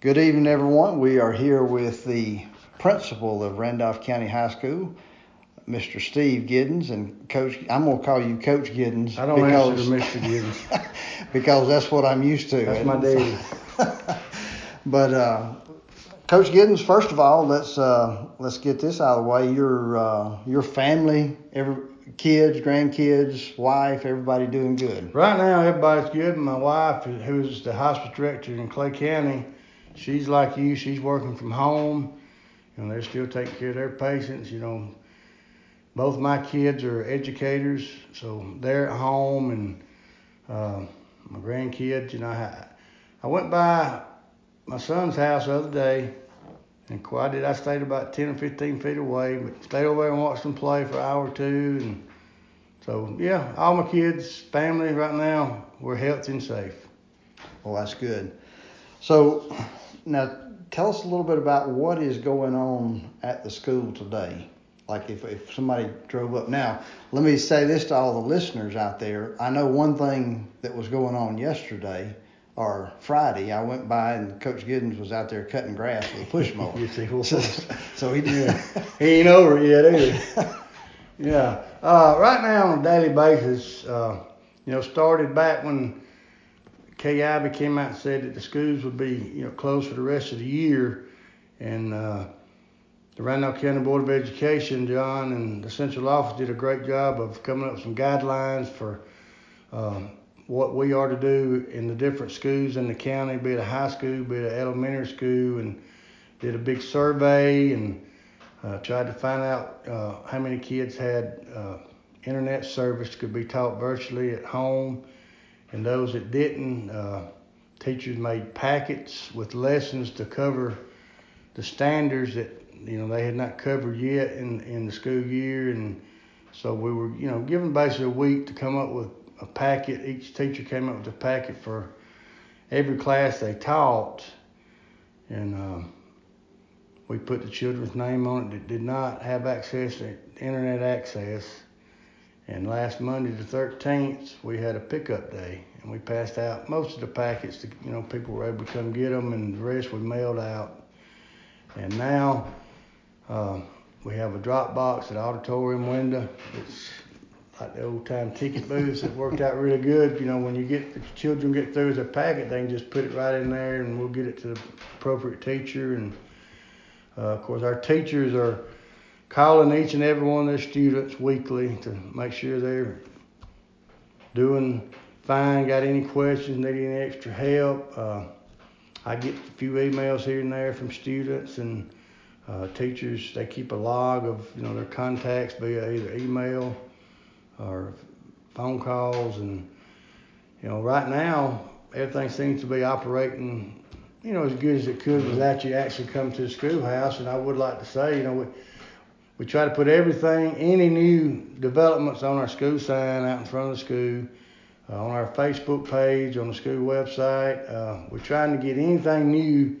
Good evening, everyone. We are here with the principal of Randolph County High School, Mr. Steve Giddens, and Coach. I'm gonna call you Coach Giddens. I don't because, answer to Mr. Giddens because that's what I'm used to. That's my daddy. but uh, Coach Giddens, first of all, let's uh, let's get this out of the way. Your uh, your family, every kids, grandkids, wife, everybody doing good. Right now, everybody's good. My wife, who's the hospice director in Clay County she's like you. She's working from home. Know, they're still taking care of their patients. You know, both my kids are educators, so they're at home, and uh, my grandkids. You know, I, I went by my son's house the other day, and quite did I stayed about 10 or 15 feet away, but stayed over there and watched them play for an hour or two, and so yeah, all my kids, family right now, we're healthy and safe. Well, that's good. So now tell us a little bit about what is going on at the school today. Like if, if somebody drove up. Now, let me say this to all the listeners out there. I know one thing that was going on yesterday or Friday. I went by and Coach Giddens was out there cutting grass with a push mower. yes, he was. so he did. he ain't over yet, either. yeah. Uh, right now on a daily basis, uh, you know, started back when Kay Ivey came out and said that the schools would be, you know, closed for the rest of the year, and uh, the Randolph County Board of Education, John, and the central office did a great job of coming up with some guidelines for um, what we are to do in the different schools in the county, be it a high school, be it an elementary school, and did a big survey and uh, tried to find out uh, how many kids had uh, internet service could be taught virtually at home and those that didn't, uh, teachers made packets with lessons to cover the standards that you know they had not covered yet in in the school year, and so we were you know given basically a week to come up with a packet. Each teacher came up with a packet for every class they taught, and uh, we put the children's name on it that did not have access to internet access and last Monday the 13th, we had a pickup day, and we passed out most of the packets. To, you know, people were able to come get them, and the rest we mailed out. And now uh, we have a drop box at auditorium window. It's like the old time ticket booths. It worked out really good. You know, when you get the children get through their packet, they can just put it right in there, and we'll get it to the appropriate teacher. And uh, of course, our teachers are calling each and every one of their students weekly to make sure they're doing fine, got any questions, need any extra help. Uh, I get a few emails here and there from students and uh, teachers. They keep a log of you know their contacts via either email or phone calls, and you know right now everything seems to be operating you know as good as it could without you actually come to the schoolhouse. And I would like to say you know. We, we try to put everything, any new developments on our school sign out in front of the school, uh, on our Facebook page, on the school website. Uh, we're trying to get anything new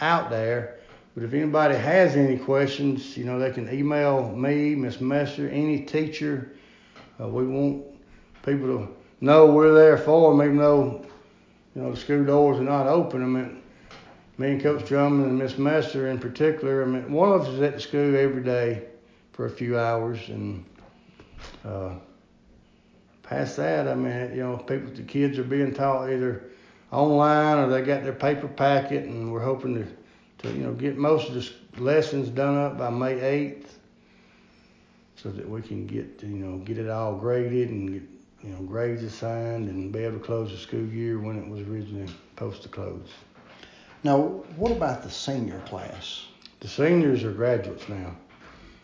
out there. But if anybody has any questions, you know, they can email me, Miss Messer, any teacher. Uh, we want people to know we're there for them, even though, you know, the school doors are not open. I mean, me and Coach Drummond and Miss Messer in particular. I mean, one of us is at the school every day for a few hours, and uh, past that, I mean, you know, people, the kids are being taught either online or they got their paper packet, and we're hoping to, to you know, get most of the lessons done up by May 8th, so that we can get, you know, get it all graded and get, you know, grades assigned and be able to close the school year when it was originally supposed to close. Now, what about the senior class? The seniors are graduates now.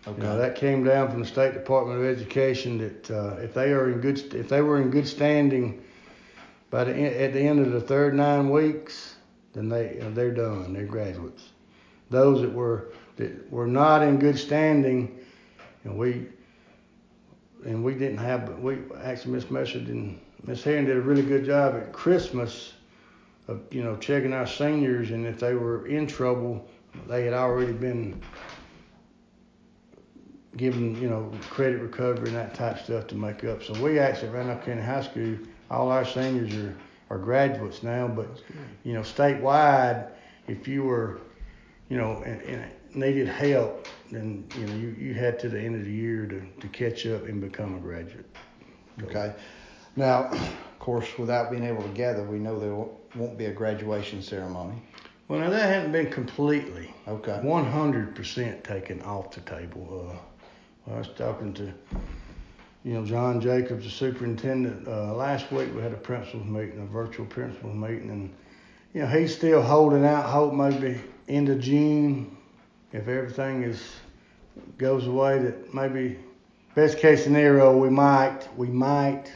Okay. You know, that came down from the State Department of Education that uh, if they are in good, if they were in good standing by the at the end of the third nine weeks, then they they're done. They're graduates. Those that were that were not in good standing, and we and we didn't have. We actually Miss Messer and Miss Herring did a really good job at Christmas of you know checking our seniors, and if they were in trouble, they had already been given you know credit recovery and that type stuff to make up. So we actually at Randolph County High School, all our seniors are are graduates now, but you know statewide, if you were, you know, and, and needed help, then you know you, you had to the end of the year to, to catch up and become a graduate. So, Okay. Now, of course, without being able to gather, we know there won't- be a graduation ceremony. Well, now that hadn't been completely Okay. 100% taken off the table. Uh, I was talking to, you know, John Jacobs, the superintendent. Uh, last week we had a principals meeting, a virtual principals meeting, and you know he's still holding out hope maybe end of June, if everything is goes away, that maybe best case scenario we might we might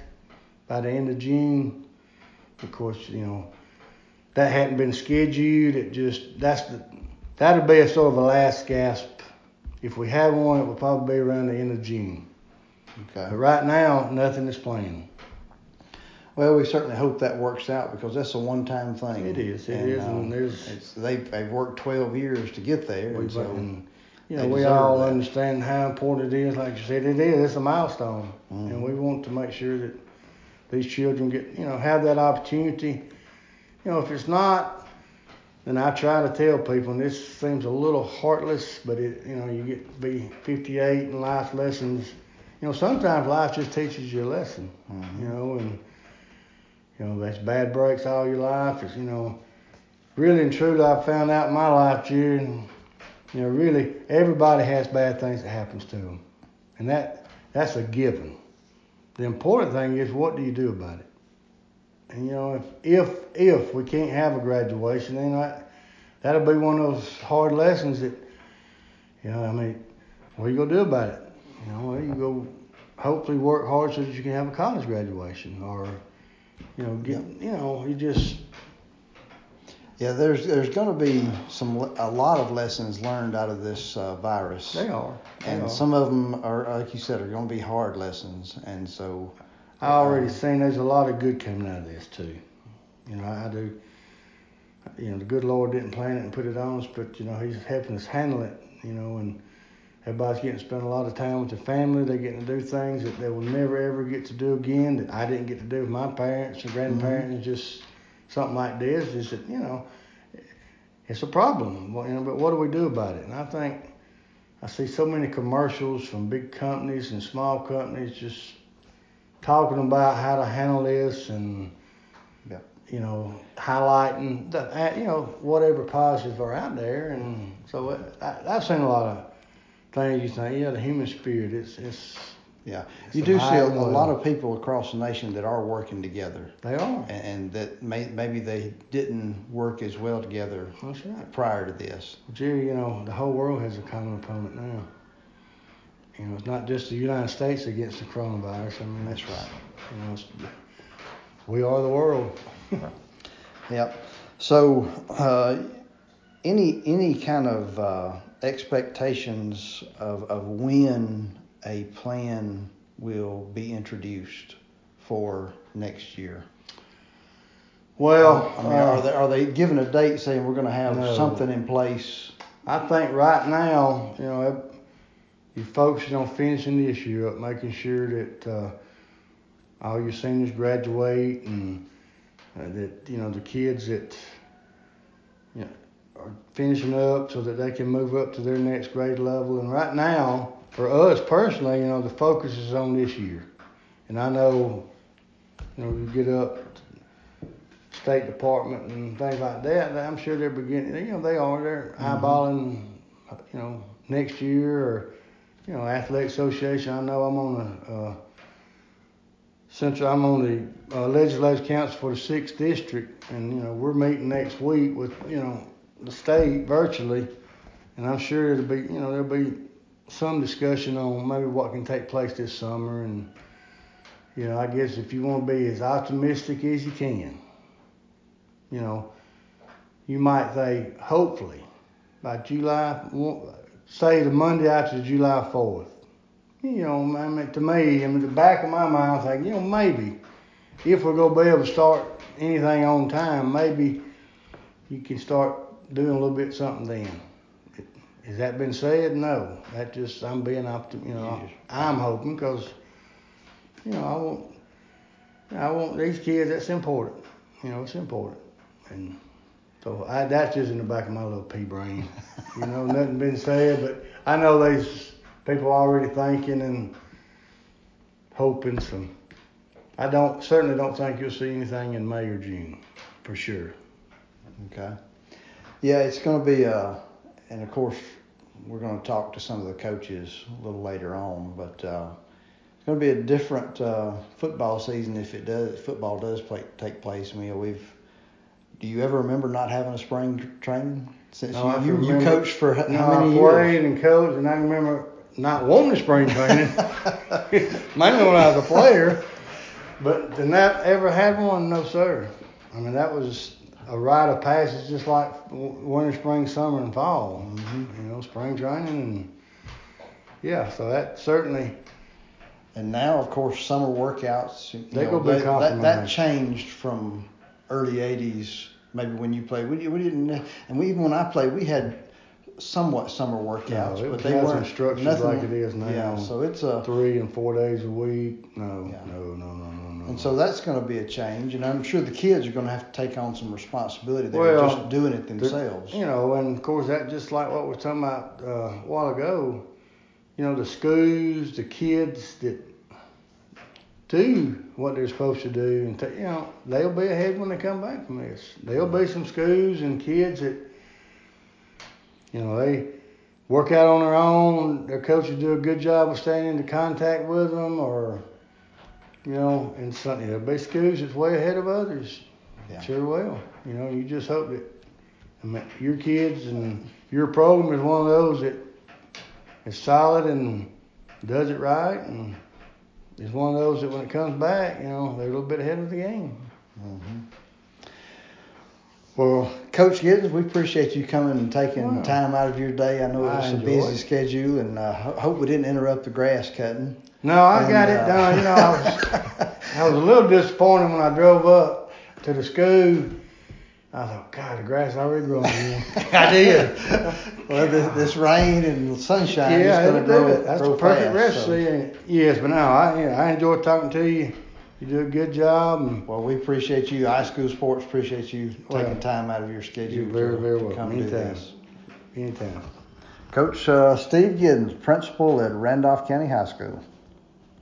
by the end of June. Of course, you know that hadn't been scheduled. It just that's the that'll be a sort of a last gasp. If we have one, it will probably be around the end of June. Okay. But right now, nothing is planned. Well, we certainly hope that works out because that's a one-time thing. It is, it and, is, uh, and there's- it's, they've they've worked 12 years to get there, and We've so and, you know, we all that. understand how important it is. Like you said, it is. It's a milestone, Mhm. and we want to make sure that these children get, you know, have that opportunity. You know, if it's not, then I try to tell people, and this seems a little heartless, but it, you know, you get to be 58 and life lessons. You know, sometimes life just teaches you a lesson. Mhm. You know, and you know that's bad breaks all your life. It's you know, really and truly, I've found out in my life, you know, really, everybody has bad things that happens to them, and that that's a given. The important thing is, what do you do about it? And you know, if if if we can't have a graduation, then that that'll be one of those hard lessons that, you know, I mean, what are you gonna do about it? You know, you go hopefully work hard so that you can have a college graduation, or you know, get you know, you just yeah, there's there's going to be some a lot of lessons learned out of this uh, virus, they are. They and are. some of them are like you said are going to be hard lessons, and so I already seen there's a lot of good coming out of this too. You know, I do. You know, the good Lord didn't plan it and put it on us, but you know, He's helping us handle it. You know, and everybody's getting to spend a lot of time with their family. They're getting to do things that they will never ever get to do again. That I didn't get to do with my parents and grandparents. And just something like this is that you know, it's a problem. Well, You know, but what do we do about it? And I think I see so many commercials from big companies and small companies just talking about how to handle this and Yep. you know highlighting the uh, you know whatever positives are out there and so it, I, I've seen a lot of things you think yeah the human spirit it's it's yeah, It's you do see a, a lot of people across the nation that are working together, they are. And, and that may, maybe they didn't work as well together that's right. prior to this. Jerry you know the whole world has a common opponent now. You know it's not just the United States against the coronavirus. I mean That's right. you know we are the world. Yep. So, uh, any any kind of uh, expectations of, of when a plan will be introduced for next year? well I mean, uh, are they are they giving a date saying we're going to have No. something in place? I think right now, you know, you're focusing on finishing this year up, making sure that uh, all your seniors graduate and uh, that you know the kids that you know are finishing up so that they can move up to their next grade level. And right now, for us personally, you know, the focus is on this year. And I know, you know, you get up. State Department and things like that. I'm sure they're beginning. You know, they are. They're Mhm. eyeballing. You know, next year or you know, athletic association. I know I'm on the uh, central. I'm on the uh, legislative council for the sixth district, and you know, we're meeting next week with you know the state virtually, and I'm sure it'll be you know there'll be some discussion on maybe what can take place this summer, and you know, I guess if you want to be as optimistic as you can, you know, you might say hopefully by July, say the Monday after July 4th. You know, I mean, to me, in the back of my mind, I think, you know, maybe if we're going to be able to start anything on time, maybe you can start doing a little bit something then. Has that been said? No. That just, I'm being optimistic, you know, I'm hoping because, you know, I want, I want these kids, that's important. You know, it's important. And So I, that's just in the back of my little pea brain. You know, nothing been said, but I know there's people already thinking and hoping some. I don't certainly don't think you'll see anything in May or June, for sure. Okay. Yeah, it's going to be, uh, and of course, we're going to talk to some of the coaches a little later on, but uh, it's going to be a different uh, football season if it does football does play, take place. We've. Do you ever remember not having a spring training since No, you, you, you coached for how No, many I years? played and coached, and I remember not wanting spring training, mainly when I was a player. But to not ever had one, no sir. I mean, that was a rite of passage, just like winter, spring, summer, and fall. Mhm. You know, spring training, and yeah, so that certainly. And now, of course, summer workouts. They know, gonna be that, that, that changed from early '80s, maybe when you played. We, we didn't, and we, even when I played, we had somewhat summer workouts, No, it but they weren't structured nothing, like it is now. Yeah, so it's a Three and four days a week. No, Yeah. no, no, no, no, no. And so that's going to be a change, and I'm sure the kids are going to have to take on some responsibility. They're Well, just doing it The- themselves. You know, and of course that just like what we were talking about uh, a while ago. You know, the schools, the kids that do what they're supposed to do, and ta you know, they'll be ahead when they come back from this. There'll be some schools and kids that, you know, they work out on their own. Their coaches do a good job of staying into contact with them, or you know, and some, be schools that's way ahead of others. Yeah. Sure will. You know, you just hope that I mean, your kids and your program is one of those that is solid and does it right, and is one of those that when it comes back, you know, they're a little bit ahead of the game. hmm Well, Coach Giddens, we appreciate you coming and taking Wow. time out of your day. I know I it's a busy it. schedule, and uh, hope we didn't interrupt the grass cutting. No, I And, got it uh, done. You know, I was I was a little disappointed when I drove up to the school. I thought, God, the grass already growing again. I did. well, this, this rain and sunshine yeah, is going to grow, it. That's grow the perfect fast. recipe. so- Yes, but no, I yeah, I enjoy talking to you. You do a good job. Well, we appreciate you. High school sports appreciate you Well, taking time out of your schedule you're very, to, very welcome. come do Anytime. this. anytime. Coach uh, Steve Giddens, principal at Randolph County High School.